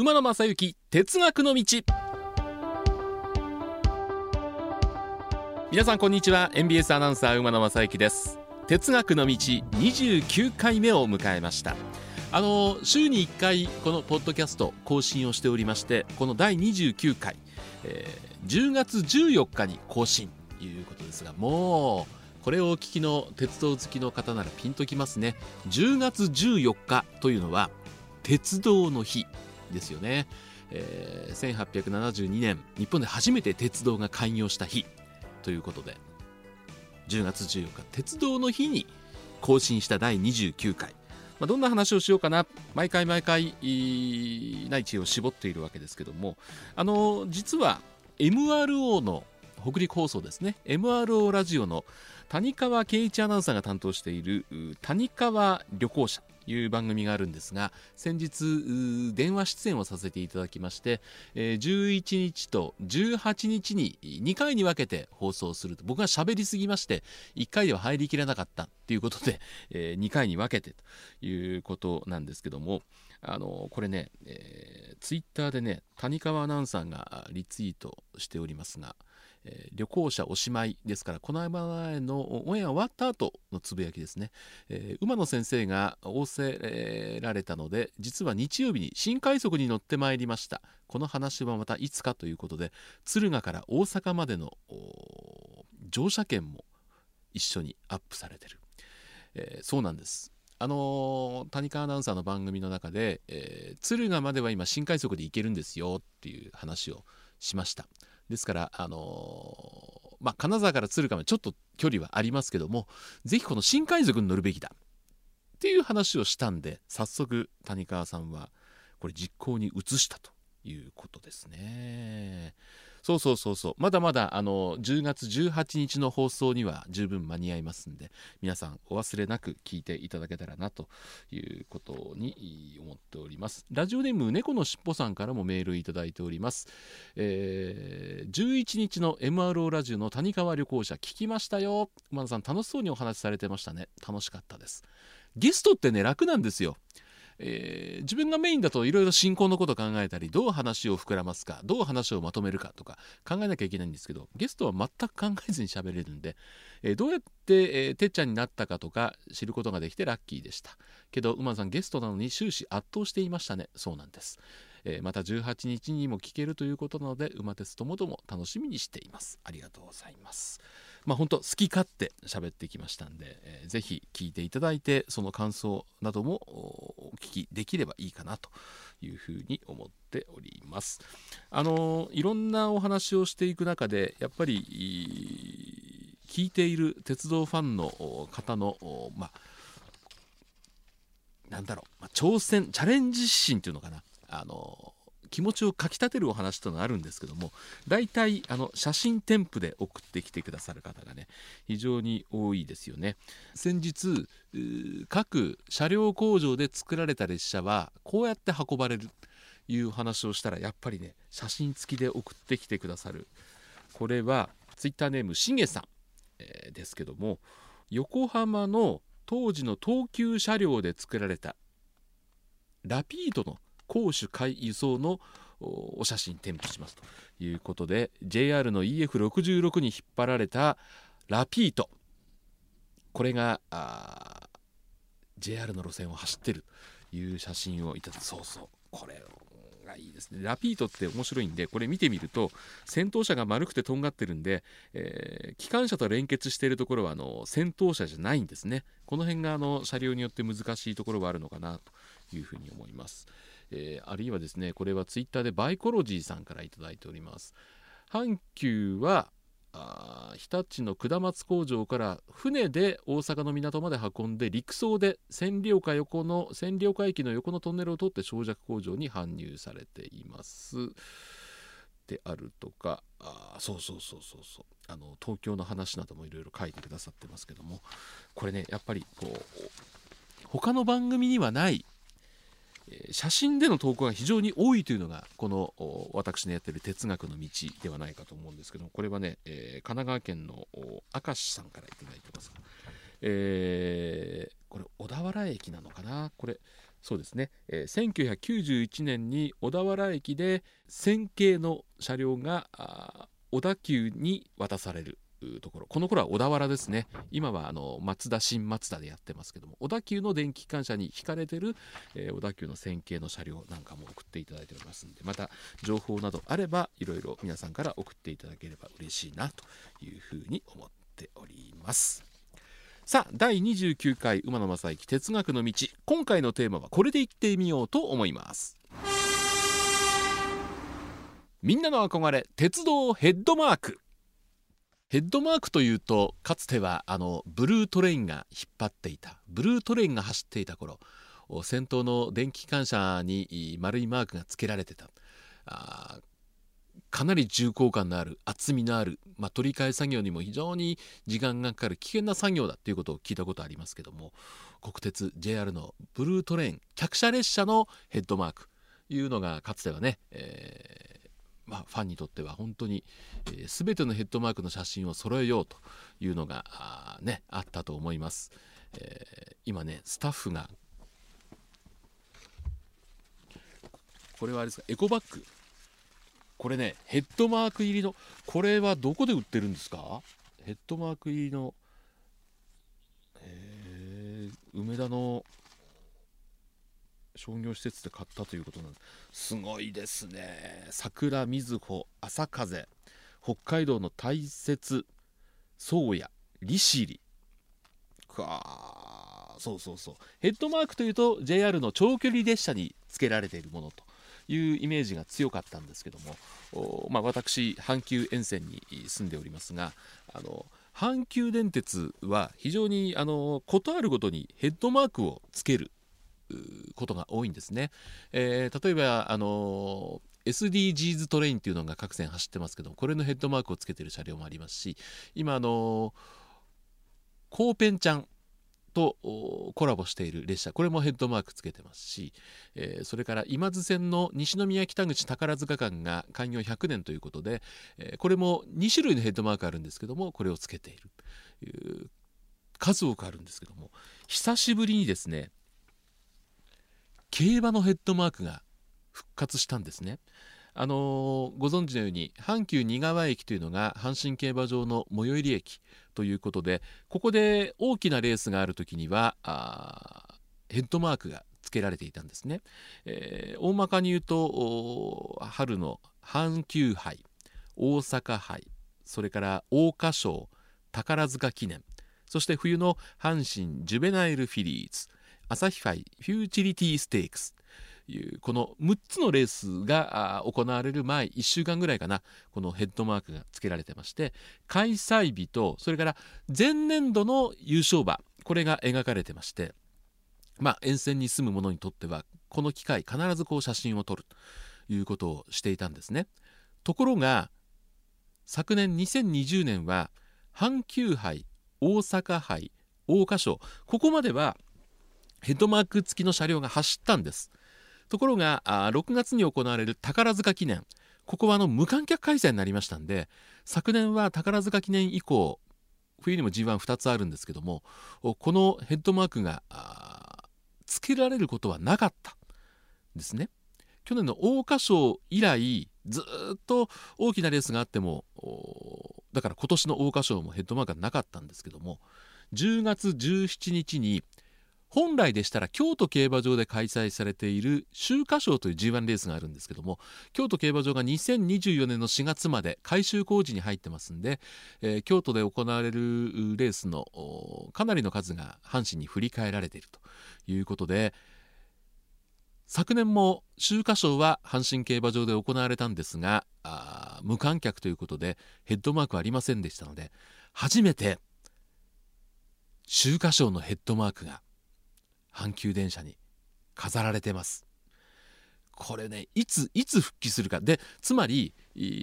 馬野正幸哲学の道。皆さんこんにちは。NBS アナウンサー馬野正幸です。哲学の道29回目を迎えました。あの週に1回このポッドキャスト更新をしておりましてこの第29回、えー、10月14日に更新。ということですがもうこれをお聞きの鉄道好きの方ならピンときますね。10月14日というのは鉄道の日。ですよね、えー、1872年日本で初めて鉄道が開業した日。ということで10月14日鉄道の日に更新した第29回、まあ、どんな話をしようかな。毎回毎回内地を絞っているわけですけども。あの実は MRO の北陸放送ですね。MRO ラジオの谷川圭一アナウンサーが担当している谷川旅行者。いう番組があるんですが先日電話出演をさせていただきまして、え11日と18日に2回に分けて放送すると。僕が喋りすぎまして1回では入りきらなかったということで、え2回に分けてということなんですけどもあのこれね、えー、ツイッターでね谷川アナウンサーがリツイートしておりますがえー、旅行者おしまいですからこの前のオンエア終わった後のつぶやきですね、えー、馬野先生が仰せられたので実は日曜日に新快速に乗ってまいりました。この話はまたいつかということで敦賀から大阪までの乗車券も一緒にアップされてる、えー、そうなんです。あのー、谷川アナウンサーの番組の中で、えー、敦賀までは今新快速で行けるんですよっていう話をしました。ですから、あのー、まあ、金沢から敦賀までちょっと距離はありますけどもぜひこの新海賊に乗るべきだっていう話をしたんで早速谷川さんはこれ実行に移したということですね。そうそうそうそう。まだまだあの10月18日の放送には十分間に合いますんで皆さんお忘れなく聞いていただけたらなということに思っております。ラジオネーム猫のしっぽさんからもメールいただいております、えー、11日の MRO ラジオの谷川旅行者聞きましたよ。馬田さん楽しそうにお話しされてましたね。楽しかったです。ゲストってね楽なんですよ。えー、自分がメインだといろいろ進行のこと考えたりどう話を膨らますかどう話をまとめるかとか考えなきゃいけないんですけどゲストは全く考えずに喋れるんで、えー、どうやって、えー、てっちゃんになったかとか知ることができてラッキーでした。けど馬さんゲストなのに終始圧倒していましたね。そうなんです。え、また18日にも聞けるということなので馬鉄ともども楽しみにしています。ありがとうございます。まあ、本当好き勝手喋ってきましたんで、えー、ぜひ聞いていただいてその感想などもお聞きできればいいかなというふうに思っております。あのいろんなお話をしていく中でやっぱり聞いている鉄道ファンの方のまあなんだろう、まあ、挑戦チャレンジ心っていうのかなあの気持ちをかきたてるお話というのがあるんですけども大体あの写真添付で送ってきてくださる方がね非常に多いですよね。先日各車両工場で作られた列車はこうやって運ばれるという話をしたらやっぱりね写真付きで送ってきてくださる。これはツイッターネームしげさん、えー、ですけども横浜の当時の東急車両で作られたラピードの攻守海輸送のお写真添付しますということで JR の EF66 に引っ張られたラピート。これが JR の路線を走ってるという写真をいただそうそう。これがいいですね。ラピートって面白いんでこれ見てみると先頭車が丸くてとんがってるんで、えー、機関車と連結しているところはあの先頭車じゃないんですね。この辺があの車両によって難しいところはあるのかなというふうに思います。えー、あるいはですねこれはツイッターでバイコロジーさんから頂いております。阪急は日立の下松工場から船で大阪の港まで運んで陸送で千里岡横の千里岡駅の横のトンネルを通って長尺工場に搬入されています。であるとかあそうそうそうそうそう。あの東京の話などもいろいろ書いてくださってますけども。これねやっぱりこう他の番組にはない写真での投稿が非常に多いというのがこの私のやってる哲学の道ではないかと思うんですけどこれはね、えー、神奈川県の明石さんから頂いてますが、えー、これ小田原駅なのかな？これそうですね、えー、1991年に小田原駅で線形の車両が小田急に渡される。ところ。この頃は小田原ですね。今はあの松田新松田でやってますけども小田急の電気機関車に引かれてる、えー、小田急の線形の車両なんかも送っていただいておりますんでまた情報などあればいろいろ皆さんから送っていただければ嬉しいなというふうに思っております。さあ第29回馬野正幸哲学の道。今回のテーマはこれでいってみようと思います。みんなの憧れ鉄道ヘッドマーク。ヘッドマークというとかつてはあのブルートレインが引っ張っていた。ブルートレインが走っていた頃先頭の電気機関車に丸いマークが付けられてた。あかなり重厚感のある厚みのある、まあ、取り替え作業にも非常に時間がかかる危険な作業だっていうことを聞いたことありますけども国鉄 JR のブルートレイン客車列車のヘッドマーク。いうのがかつてはね、えーまあ、ファンにとっては本当に、えー、全てのヘッドマークの写真を揃えようというのがあ,、ね、あったと思います、えー、今ねスタッフがこれはあれですかエコバッグ。これねヘッドマーク入りのこれはどこで売ってるんですか？ヘッドマーク入りの、えー、梅田の商業施設で買ったということなんです。すごいですね。桜みずほ朝風北海道の大雪宗谷利尻。かそうそうそう。ヘッドマークというと JR の長距離列車に付けられているものというイメージが強かったんですけども、まあ、私阪急沿線に住んでおりますがあの阪急電鉄は非常にあのことあるごとにヘッドマークをつけることが多いんですね。えー、例えばあの SDGs トレインっていうのが各線走ってますけどこれのヘッドマークをつけてる車両もありますし今あのコーペンちゃんとコラボしている列車これもヘッドマークつけてますし、えー、それから今津線の西宮北口宝塚間が開業100年ということで、えー、これも2種類のヘッドマークあるんですけどもこれをつけている数多くあるんですけども久しぶりにですね競馬のヘッドマークが復活したんですね。あのー、ご存知のように阪急仁川駅というのが阪神競馬場の最寄り駅ということでここで大きなレースがある時にはヘッドマークが付けられていたんですね。えー、大まかに言うと春の阪急杯大阪杯それから桜花賞宝塚記念そして冬の阪神ジュベナイルフィリーズ朝日杯フューチュリティステークス。いうこの6つのレースが行われる前1週間ぐらいかなこのヘッドマークが付けられてまして開催日とそれから前年度の優勝馬これが描かれてましてまあ沿線に住む者にとってはこの機会必ずこう写真を撮るということをしていたんですね。ところが昨年2020年は阪急杯大阪杯桜花賞ここまではヘッドマーク付きの車両が走ったんです。ところが6月に行われる宝塚記念。ここはあの無観客開催になりましたんで昨年は宝塚記念以降冬にも G12 つあるんですけどもこのヘッドマークが付けられることはなかったですね。去年の桜花賞以来ずっと大きなレースがあってもだから今年の桜花賞もヘッドマークがなかったんですけども10月17日に本来でしたら京都競馬場で開催されている秋華賞という G1 レースがあるんですけども京都競馬場が2024年の4月まで改修工事に入ってますんで、えー、京都で行われるレースのかなりの数が阪神に振り返られているということで昨年も秋華賞は阪神競馬場で行われたんですが無観客ということでヘッドマークありませんでしたので初めて秋華賞のヘッドマークが阪急電車に飾られてます。これねいついつ復帰するか。でつまり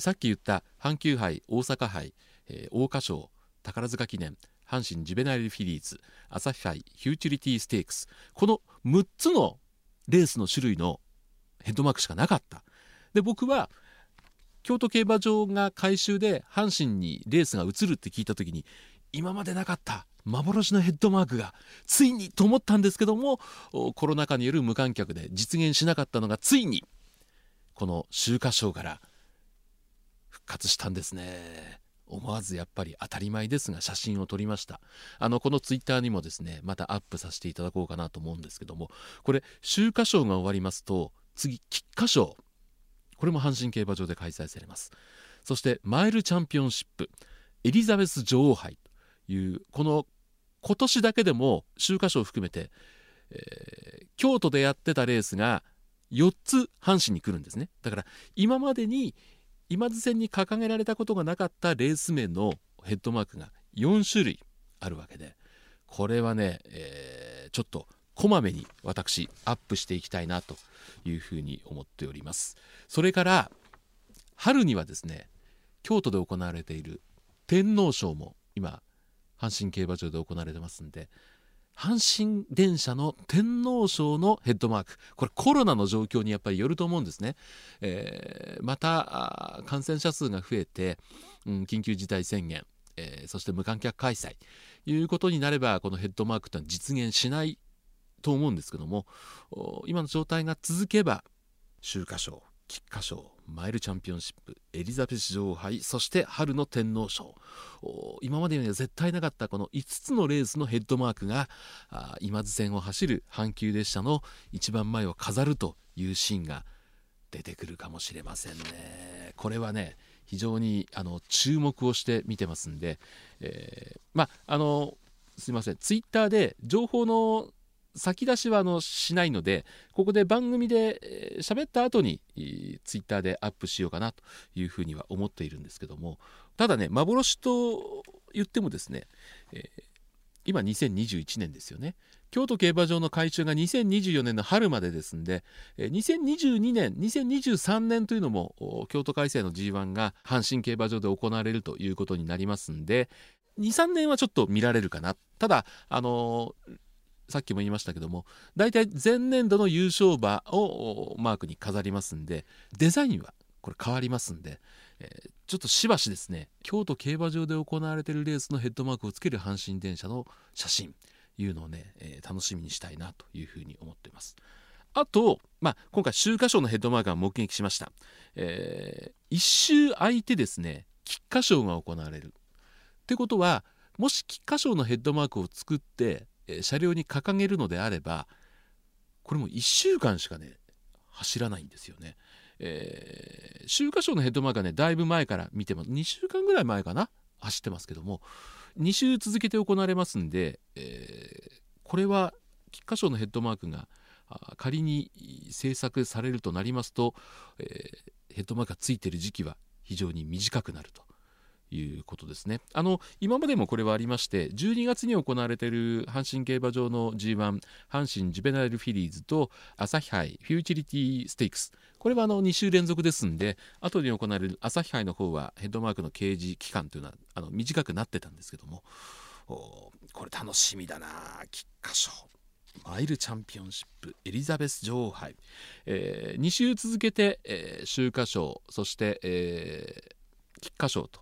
さっき言った阪急杯大阪杯、えー、桜花賞宝塚記念阪神ジュベナイルフィリーズ朝日杯フューチュリティステークスこの6つのレースの種類のヘッドマークしかなかった。で僕は京都競馬場が改修で阪神にレースが移るって聞いた時に今までなかった。幻のヘッドマークがついにと思ったんですけどもコロナ禍による無観客で実現しなかったのがついにこの秋華賞から復活したんですね。思わずやっぱり当たり前ですが写真を撮りました。あのこのツイッターにもですねまたアップさせていただこうかなと思うんですけどもこれ秋華賞が終わりますと次菊花賞これも阪神競馬場で開催されます。そしてマイルチャンピオンシップエリザベス女王杯というこの今年だけでも秋華賞を含めて、えー、京都でやってたレースが4つ阪神に来るんですね。だから今までに今津線に掲げられたことがなかったレース名のヘッドマークが4種類あるわけでこれはね、えー、ちょっとこまめに私アップしていきたいなというふうに思っております。それから春にはですね京都で行われている天皇賞も今阪神競馬場で行われてますんで阪神電車の天皇賞のヘッドマーク。これコロナの状況にやっぱりよると思うんですね、えー、また感染者数が増えて、うん、緊急事態宣言、えー、そして無観客開催。いうことになればこのヘッドマークというのは実現しないと思うんですけども今の状態が続けば秋華賞菊花賞マイルチャンピオンシップエリザベス女王杯そして春の天皇賞今までには絶対なかったこの5つのレースのヘッドマークが今津線を走る阪急列車の一番前を飾るというシーンが出てくるかもしれませんね。これはね非常にあの注目をして見てますんで、えー、まあのすいませんツイッターで情報の先出しはあのしないのでここで番組で喋った後にツイッターでアップしようかなというふうには思っているんですけどもただね幻と言ってもですね、えー、今2021年ですよね。京都競馬場の改修が2024年の春までですんで2022年2023年というのも京都開催の G1 が阪神競馬場で行われるということになりますんで23年はちょっと見られるかな。ただあのーさっきも言いましたけども大体前年度の優勝馬をマークに飾りますんでデザインはこれ変わりますんで、えー、ちょっとしばしですね京都競馬場で行われているレースのヘッドマークをつける阪神電車の写真いうのをね、えー、楽しみにしたいなというふうに思っています。あと、まあ、今回秋華賞のヘッドマークが目撃しました、えー、1周空いてですね菊花賞が行われるってことはもし菊花賞のヘッドマークを作って車両に掲げるのであればこれも1週間しかね走らないんですよね。えー、秋華賞のヘッドマークはねだいぶ前から見てます2週間ぐらい前かな走ってますけども2週続けて行われますんで、えー、これは菊花賞のヘッドマークが仮に制作されるとなりますと、えー、ヘッドマークがついてる時期は非常に短くなるということですね。あの今までもこれはありまして12月に行われている阪神競馬場の G1 阪神ジュベナイルフィリーズと朝日杯フューチリティステークス。これはあの2週連続ですんで後に行われる朝日杯の方はヘッドマークの掲示期間というのはあの短くなってたんですけどもこれ楽しみだな。菊花賞。マイルチャンピオンシップエリザベス女王杯、えー、2週続けて、えー、秋華賞そして、えー、菊花賞と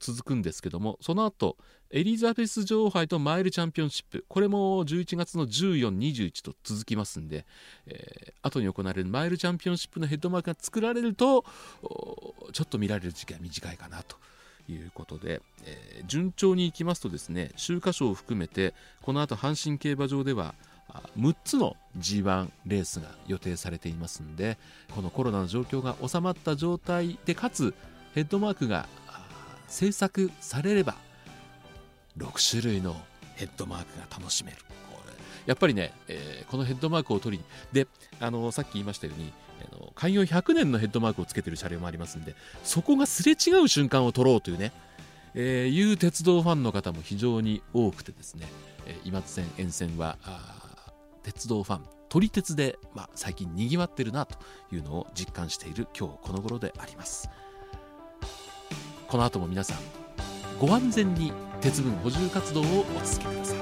続くんですけどもその後エリザベス女王杯とマイルチャンピオンシップこれも11月の1421と続きますんで、えー、後に行われるマイルチャンピオンシップのヘッドマークが作られるとちょっと見られる時期は短いかなということで、えー、順調にいきますとですね秋華賞を含めてこの後阪神競馬場では6つの G1 レースが予定されていますんでこのコロナの状況が収まった状態でかつヘッドマークが制作されれば6種類のヘッドマークが楽しめるやっぱりね、えー、このヘッドマークを取りであのさっき言いましたようにあの開業100年のヘッドマークをつけてる車両もありますんでそこがすれ違う瞬間を撮ろうというね、えー、いう鉄道ファンの方も非常に多くてですね、えー、今津線沿線は鉄道ファン撮り鉄で、まあ、最近にぎわってるなというのを実感している今日この頃であります。この後も皆さんご安全に鉄分補充活動をお続けください。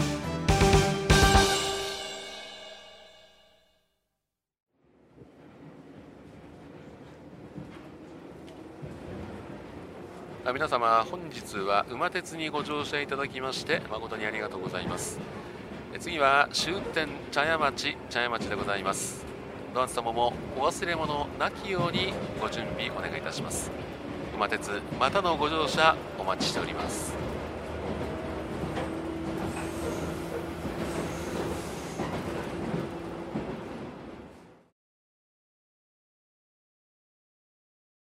皆様本日は馬鉄にご乗車いただきまして誠にありがとうございます。次は終点茶屋町茶屋町でございます。どうた様もお忘れ物なきようにご準備お願いいたします。熊またのご乗車お待ちしております。